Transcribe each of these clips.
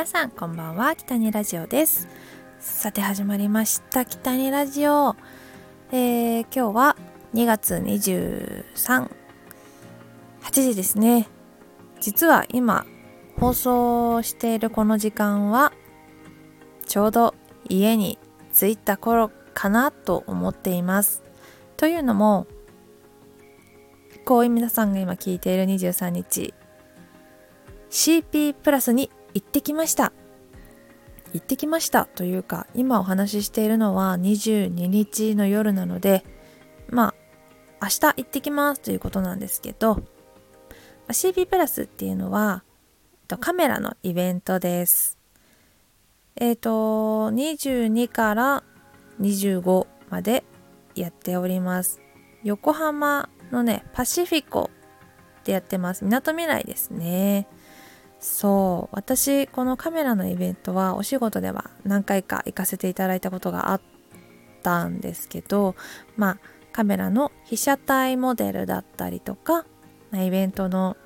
皆さんこんばんは北にラジオです。さて始まりました北にラジオ、えー、今日は2月238時ですね。実は今放送しているこの時間はちょうど家に着いた頃かなと思っています。というのもこういう皆さんが今聞いている23日 CP プラスに行ってきました。行ってきましたというか今お話ししているのは22日の夜なのでまあ明日行ってきますということなんですけど CP プラスっていうのはカメラのイベントです。えっ、ー、と22から25までやっております。横浜のねパシフィコでやってます。みなとみらいですね。そう私このカメラのイベントはお仕事では何回か行かせていただいたことがあったんですけどまあカメラの被写体モデルだったりとか、イベントの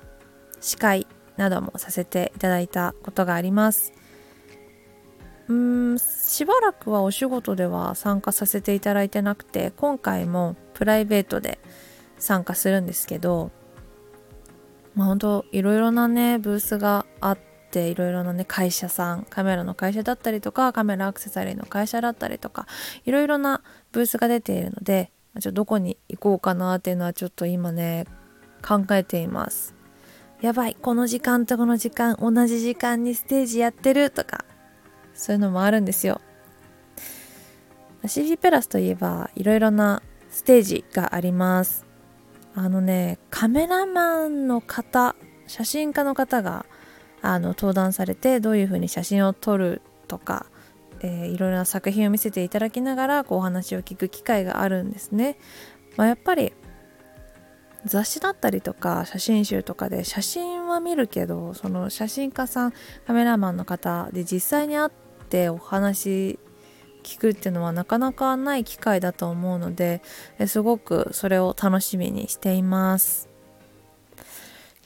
司会などもさせていただいたことがあります。うんしばらくはお仕事では参加させていただいてなくて今回もプライベートで参加するんですけどまあ本当いろいろなねブースがあっていろいろなね会社さんカメラの会社だったりとかカメラアクセサリーの会社だったりとかいろいろなブースが出ているのでちょどこに行こうかなっていうのはちょっと今ね考えています。やばいこの時間とこの時間同じ時間にステージやってるとかそういうのもあるんですよ。CG プラスといえばいろいろなステージがあります。あのねカメラマンの方写真家の方があの登壇されてどういうふうに写真を撮るとか、えー、いろいろな作品を見せていただきながらこうお話を聞く機会があるんですね。まあ、やっぱり雑誌だったりとか写真集とかで写真は見るけどその写真家さんカメラマンの方で実際に会ってお話聞くっていうのはなかなかない機会だと思うのですごくそれを楽しみにしています。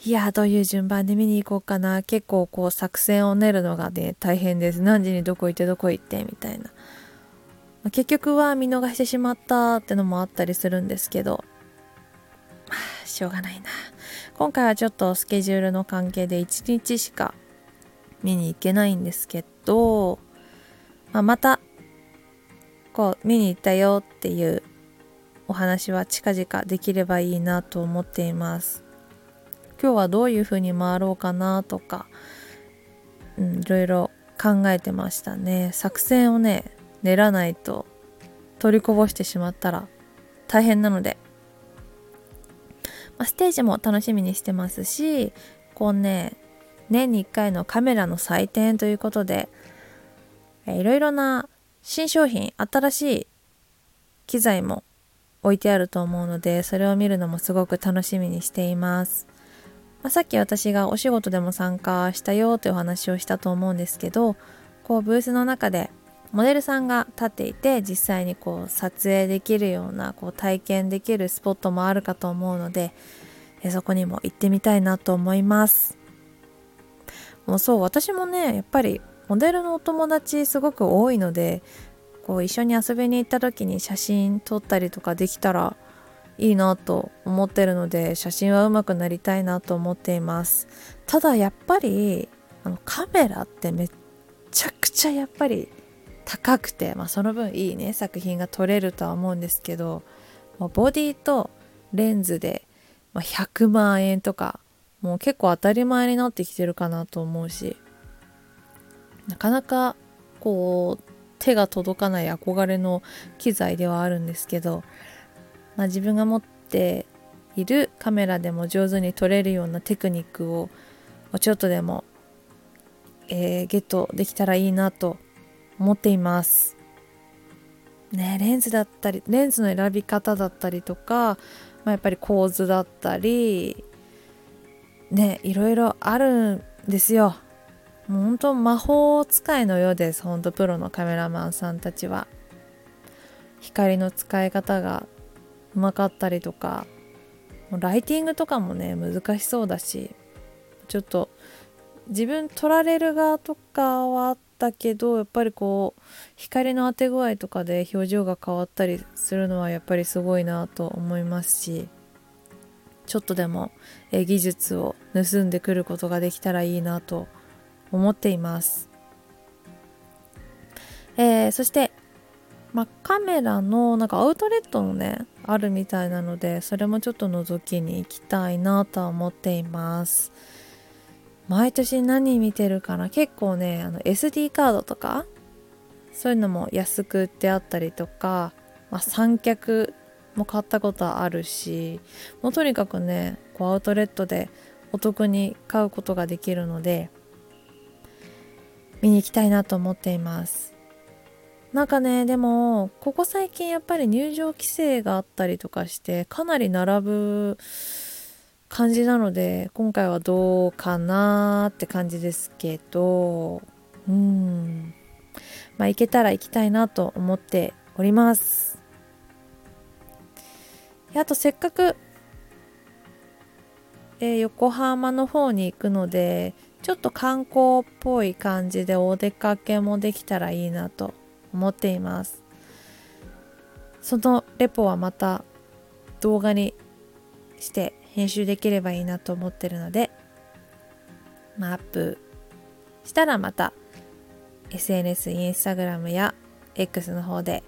いやどういう順番で見に行こうかな。結構こう作戦を練るのがね大変です。何時にどこ行ってどこ行ってみたいな、ま、結局は見逃してしまったってのもあったりするんですけど。ま あしょうがないな。今回はちょっとスケジュールの関係で1日しか見に行けないんですけど、まあ、またこう見に行ったよっていうお話は近々できればいいなと思っています。今日はどういうふうに回ろうかなとか、うん、いろいろ考えてましたね。作戦をね練らないと取りこぼしてしまったら大変なので、まあ、ステージも楽しみにしてますしこうね年に1回のカメラの祭典ということでいろいろな新商品新しい機材も置いてあると思うのでそれを見るのもすごく楽しみにしています、まあ、さっき私がお仕事でも参加したよというお話をしたと思うんですけどこうブースの中でモデルさんが立っていて実際にこう撮影できるようなこう体験できるスポットもあるかと思うのでそこにも行ってみたいなと思います。もうそう私もねやっぱりモデルのお友達すごく多いのでこう一緒に遊びに行った時に写真撮ったりとかできたらいいなと思ってるので写真は上手くなりたいなと思っています。ただやっぱりあのカメラってめっちゃくちゃやっぱり高くて、まあ、その分いいね作品が撮れるとは思うんですけどボディとレンズで100万円とかもう結構当たり前になってきてるかなと思うしなかなかこう手が届かない憧れの機材ではあるんですけど、まあ、自分が持っているカメラでも上手に撮れるようなテクニックをちょっとでも、えー、ゲットできたらいいなと思っています。ね、レンズだったりレンズの選び方だったりとか、まあ、やっぱり構図だったりねいろいろあるんですよもう本当魔法使いのようです本当プロのカメラマンさんたちは。光の使い方がうまかったりとかライティングとかもね難しそうだしちょっと自分撮られる側とかはあったけどやっぱりこう光の当て具合とかで表情が変わったりするのはやっぱりすごいなと思いますしちょっとでも技術を盗んでくることができたらいいなと思思っています、えー、そしてま、カメラのなんかアウトレットのねあるみたいなのでそれもちょっと覗きに行きたいなとは思っています。毎年何見てるかな？結構ねあの SD カードとかそういうのも安く売ってあったりとか、まあ、三脚も買ったことあるしもうとにかくねこうアウトレットでお得に買うことができるので見に行きたいなと思っています。なんかねでもここ最近やっぱり入場規制があったりとかしてかなり並ぶ感じなので今回はどうかなって感じですけどうん。まあ行けたら行きたいなと思っております。あとせっかく、えー、横浜の方に行くのでちょっと観光っぽい感じでお出かけもできたらいいなと思っていますそのレポはまた動画にして編集できればいいなと思ってるので、ま、アップしたらまた SNS、インスタグラムや X の方で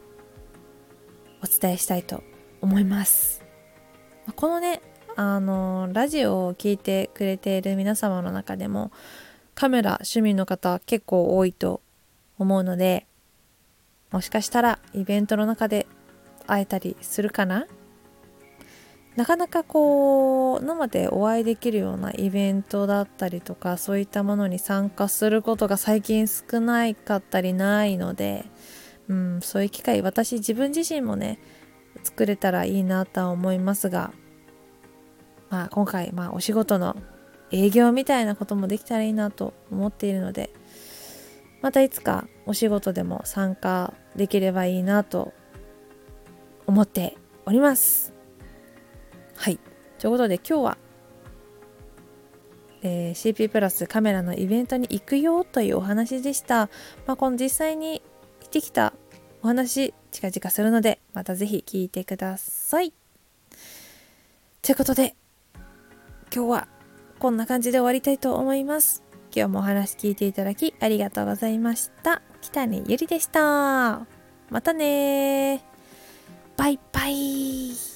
お伝えしたいと思います。このね、あのラジオを聴いてくれている皆様の中でもカメラ趣味の方結構多いと思うのでもしかしたらイベントの中で会えたりするかな？なかなかこう生でお会いできるようなイベントだったりとかそういったものに参加することが最近少ないかったりないので、うん、そういう機会私自分自身もね作れたらいいなとは思いますが、まあ、今回、まあ、お仕事の営業みたいなこともできたらいいなと思っているのでまたいつかお仕事でも参加できればいいなと思っております。はい。ということで今日は、えー、CP プラスカメラのイベントに行くよというお話でした。まあ、この実際に行ってきたお話、近々するので、またぜひ聞いてください。ということで、今日はこんな感じで終わりたいと思います。今日もお話聞いていただきありがとうございました。北根ゆりでした。またねバイバイ